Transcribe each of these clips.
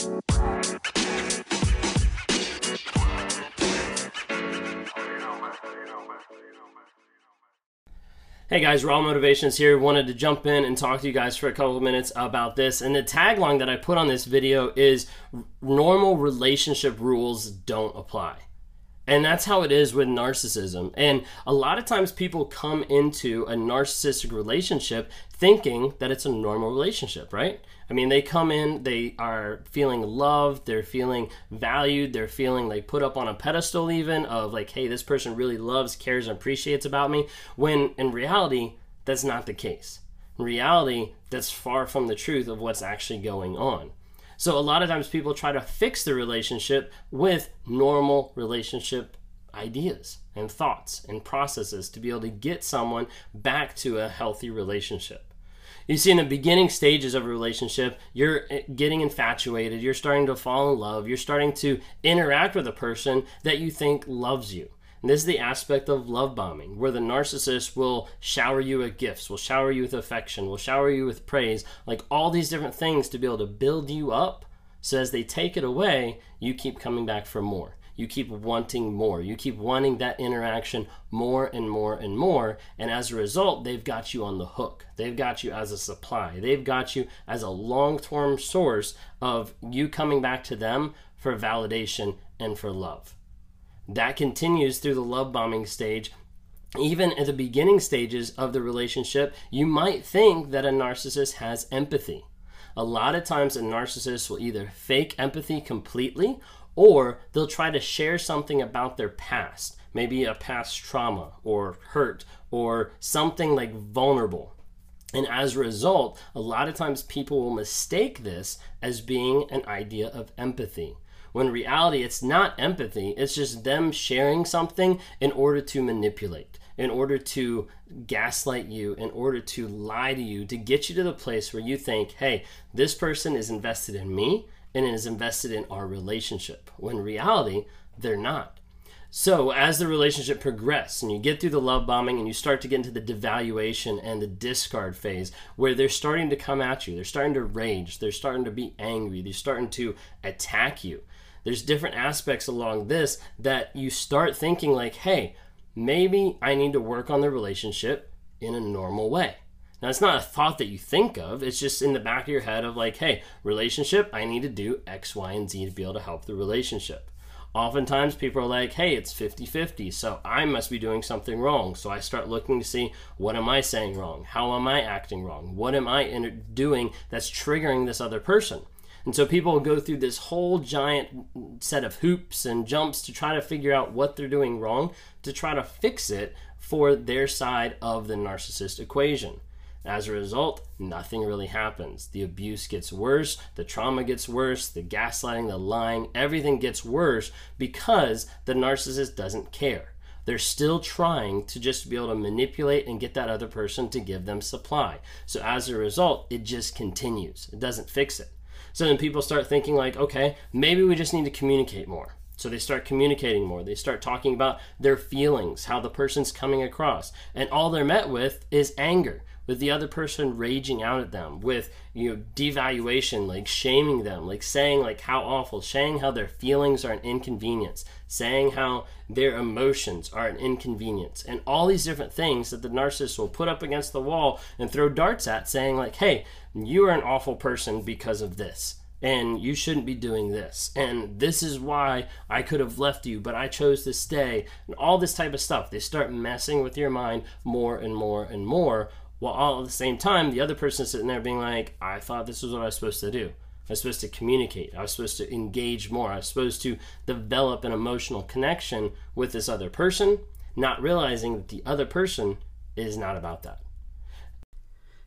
Hey guys, Raw Motivations here. Wanted to jump in and talk to you guys for a couple of minutes about this. And the tagline that I put on this video is normal relationship rules don't apply. And that's how it is with narcissism. And a lot of times people come into a narcissistic relationship thinking that it's a normal relationship, right? I mean, they come in, they are feeling loved, they're feeling valued, they're feeling like put up on a pedestal, even of like, hey, this person really loves, cares, and appreciates about me. When in reality, that's not the case. In reality, that's far from the truth of what's actually going on. So a lot of times people try to fix the relationship with normal relationship ideas and thoughts and processes to be able to get someone back to a healthy relationship. You see, in the beginning stages of a relationship, you're eh, getting infatuated, you're starting to fall in love, you're starting to interact with a person that you think loves you. And this is the aspect of love bombing, where the narcissist will shower you with gifts, will shower you with affection, will shower you with praise, like all these different things to be able to build you up. So as they take it away, you keep coming back for more. You keep wanting more. You keep wanting that interaction more and more and more. And as a result, they've got you on the hook. They've got you as a supply. They've got you as a long term source of you coming back to them for validation and for love. That continues through the love bombing stage. Even at the beginning stages of the relationship, you might think that a narcissist has empathy. A lot of times, a narcissist will either fake empathy completely or they'll try to share something about their past, maybe a past trauma or hurt or something like vulnerable. And as a result, a lot of times people will mistake this as being an idea of empathy when reality it's not empathy. It's just them sharing something in order to manipulate in order to gaslight you in order to lie to you to get you to the place where you think hey this person is invested in me and is invested in our relationship when reality they're not. So, as the relationship progresses and you get through the love bombing and you start to get into the devaluation and the discard phase where they're starting to come at you, they're starting to rage, they're starting to be angry, they're starting to attack you there's different aspects along this that you start thinking like, hey, maybe I need to work on the relationship in a normal way. Now, it's not a thought that you think of. It's just in the back of your head of like, hey, relationship, I need to do X, Y, and Z to be able to help the relationship. Oftentimes, people are like, hey, it's 50 50, so I must be doing something wrong. So I start looking to see what am I saying wrong? How am I acting wrong? What am I doing that's triggering this other person? And so people go through this whole giant set of hoops and jumps to try to figure out what they're doing wrong to try to fix it for their side of the narcissist equation. As a result, nothing really happens. The abuse gets worse, the trauma gets worse, the gaslighting, the lying, everything gets worse because the narcissist doesn't care. They're still trying to just be able to manipulate and get that other person to give them supply. So as a result, it just continues. It doesn't fix it. So then people start thinking, like, okay, maybe we just need to communicate more. So they start communicating more. They start talking about their feelings, how the person's coming across. And all they're met with is anger with the other person raging out at them with you know devaluation like shaming them like saying like how awful saying how their feelings are an inconvenience saying how their emotions are an inconvenience and all these different things that the narcissist will put up against the wall and throw darts at saying like hey you are an awful person because of this and you shouldn't be doing this and this is why i could have left you but i chose to stay and all this type of stuff. They start messing with your mind more and more and more while all at the same time, the other person sitting there being like, I thought this was what I was supposed to do. I was supposed to communicate. I was supposed to engage more. I was supposed to develop an emotional connection with this other person, not realizing that the other person is not about that.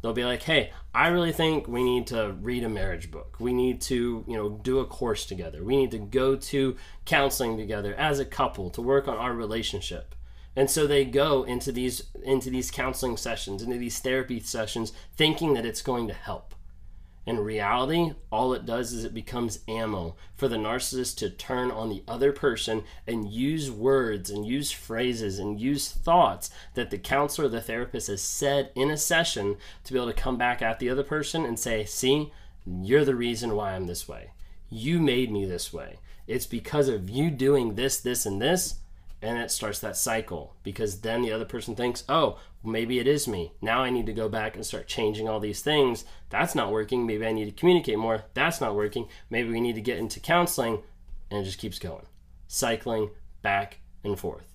They'll be like, "Hey, I really think we need to read a marriage book. We need to, you know, do a course together. We need to go to counseling together as a couple to work on our relationship." And so they go into these into these counseling sessions, into these therapy sessions thinking that it's going to help. In reality, all it does is it becomes ammo for the narcissist to turn on the other person and use words and use phrases and use thoughts that the counselor or the therapist has said in a session to be able to come back at the other person and say, See, you're the reason why I'm this way. You made me this way. It's because of you doing this, this, and this and it starts that cycle because then the other person thinks, oh, maybe it is me. Now I need to go back and start changing all these things. That's not working. Maybe I need to communicate more. That's not working. Maybe we need to get into counseling. And it just keeps going, cycling back and forth.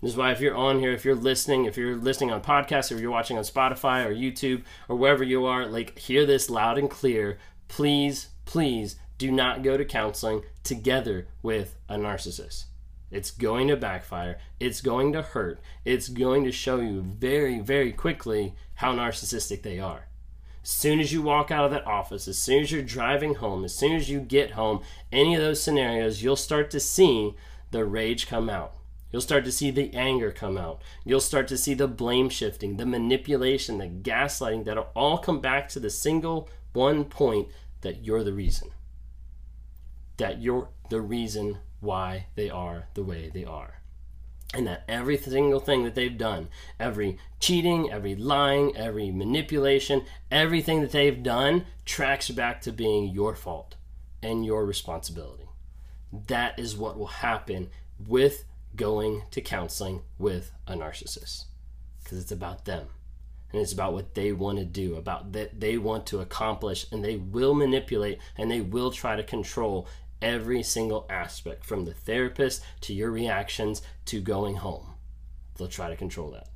This is why if you're on here, if you're listening, if you're listening on podcasts, if you're watching on Spotify or YouTube or wherever you are, like hear this loud and clear. Please, please do not go to counseling together with a narcissist. It's going to backfire. It's going to hurt. It's going to show you very, very quickly how narcissistic they are. As soon as you walk out of that office, as soon as you're driving home, as soon as you get home, any of those scenarios, you'll start to see the rage come out. You'll start to see the anger come out. You'll start to see the blame shifting, the manipulation, the gaslighting that'll all come back to the single one point that you're the reason. That you're the reason why they are the way they are. And that every single thing that they've done, every cheating, every lying, every manipulation, everything that they've done tracks back to being your fault and your responsibility. That is what will happen with going to counseling with a narcissist because it's about them and it's about what they want to do about that they want to accomplish and they will manipulate and they will try to control every single aspect from the therapist to your reactions to going home. They'll try to control that.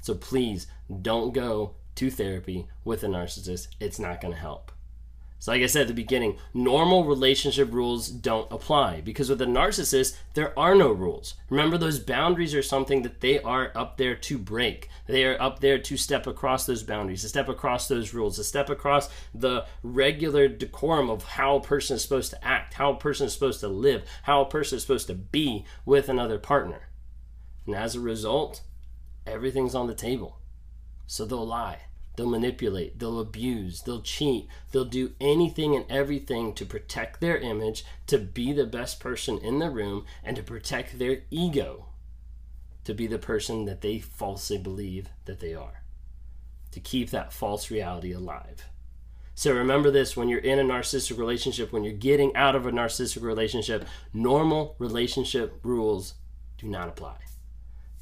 So please don't go to therapy with a narcissist. It's not going to help. So, like I said at the beginning, normal relationship rules don't apply because with a narcissist, there are no rules. Remember, those boundaries are something that they are up there to break. They are up there to step across those boundaries, to step across those rules, to step across the regular decorum of how a person is supposed to act, how a person is supposed to live, how a person is supposed to be with another partner. And as a result, everything's on the table. So they'll lie They'll manipulate, they'll abuse, they'll cheat, they'll do anything and everything to protect their image, to be the best person in the room, and to protect their ego, to be the person that they falsely believe that they are, to keep that false reality alive. So remember this when you're in a narcissistic relationship, when you're getting out of a narcissistic relationship, normal relationship rules do not apply.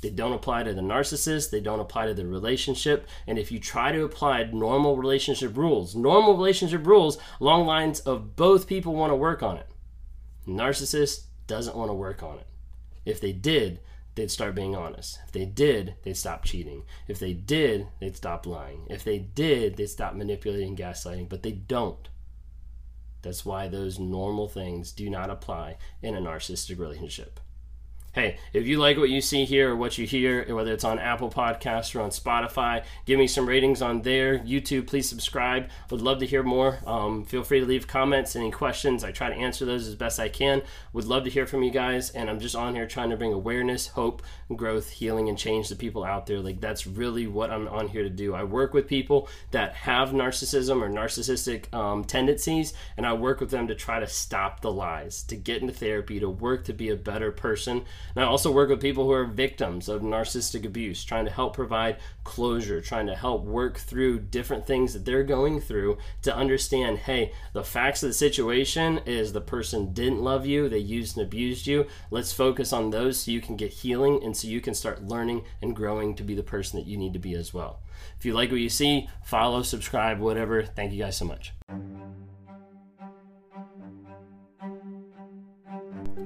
They don't apply to the narcissist, they don't apply to the relationship. And if you try to apply normal relationship rules, normal relationship rules along lines of both people want to work on it. Narcissist doesn't want to work on it. If they did, they'd start being honest. If they did, they'd stop cheating. If they did, they'd stop lying. If they did, they'd stop manipulating, gaslighting, but they don't. That's why those normal things do not apply in a narcissistic relationship hey, if you like what you see here or what you hear, whether it's on Apple Podcasts or on Spotify, give me some ratings on there. YouTube, please subscribe. Would love to hear more. Um, feel free to leave comments, any questions. I try to answer those as best I can. Would love to hear from you guys. And I'm just on here trying to bring awareness, hope, growth, healing, and change to people out there. Like that's really what I'm on here to do. I work with people that have narcissism or narcissistic um, tendencies, and I work with them to try to stop the lies, to get into therapy, to work to be a better person and I also work with people who are victims of narcissistic abuse, trying to help provide closure, trying to help work through different things that they're going through to understand hey, the facts of the situation is the person didn't love you, they used and abused you. Let's focus on those so you can get healing and so you can start learning and growing to be the person that you need to be as well. If you like what you see, follow, subscribe, whatever. Thank you guys so much.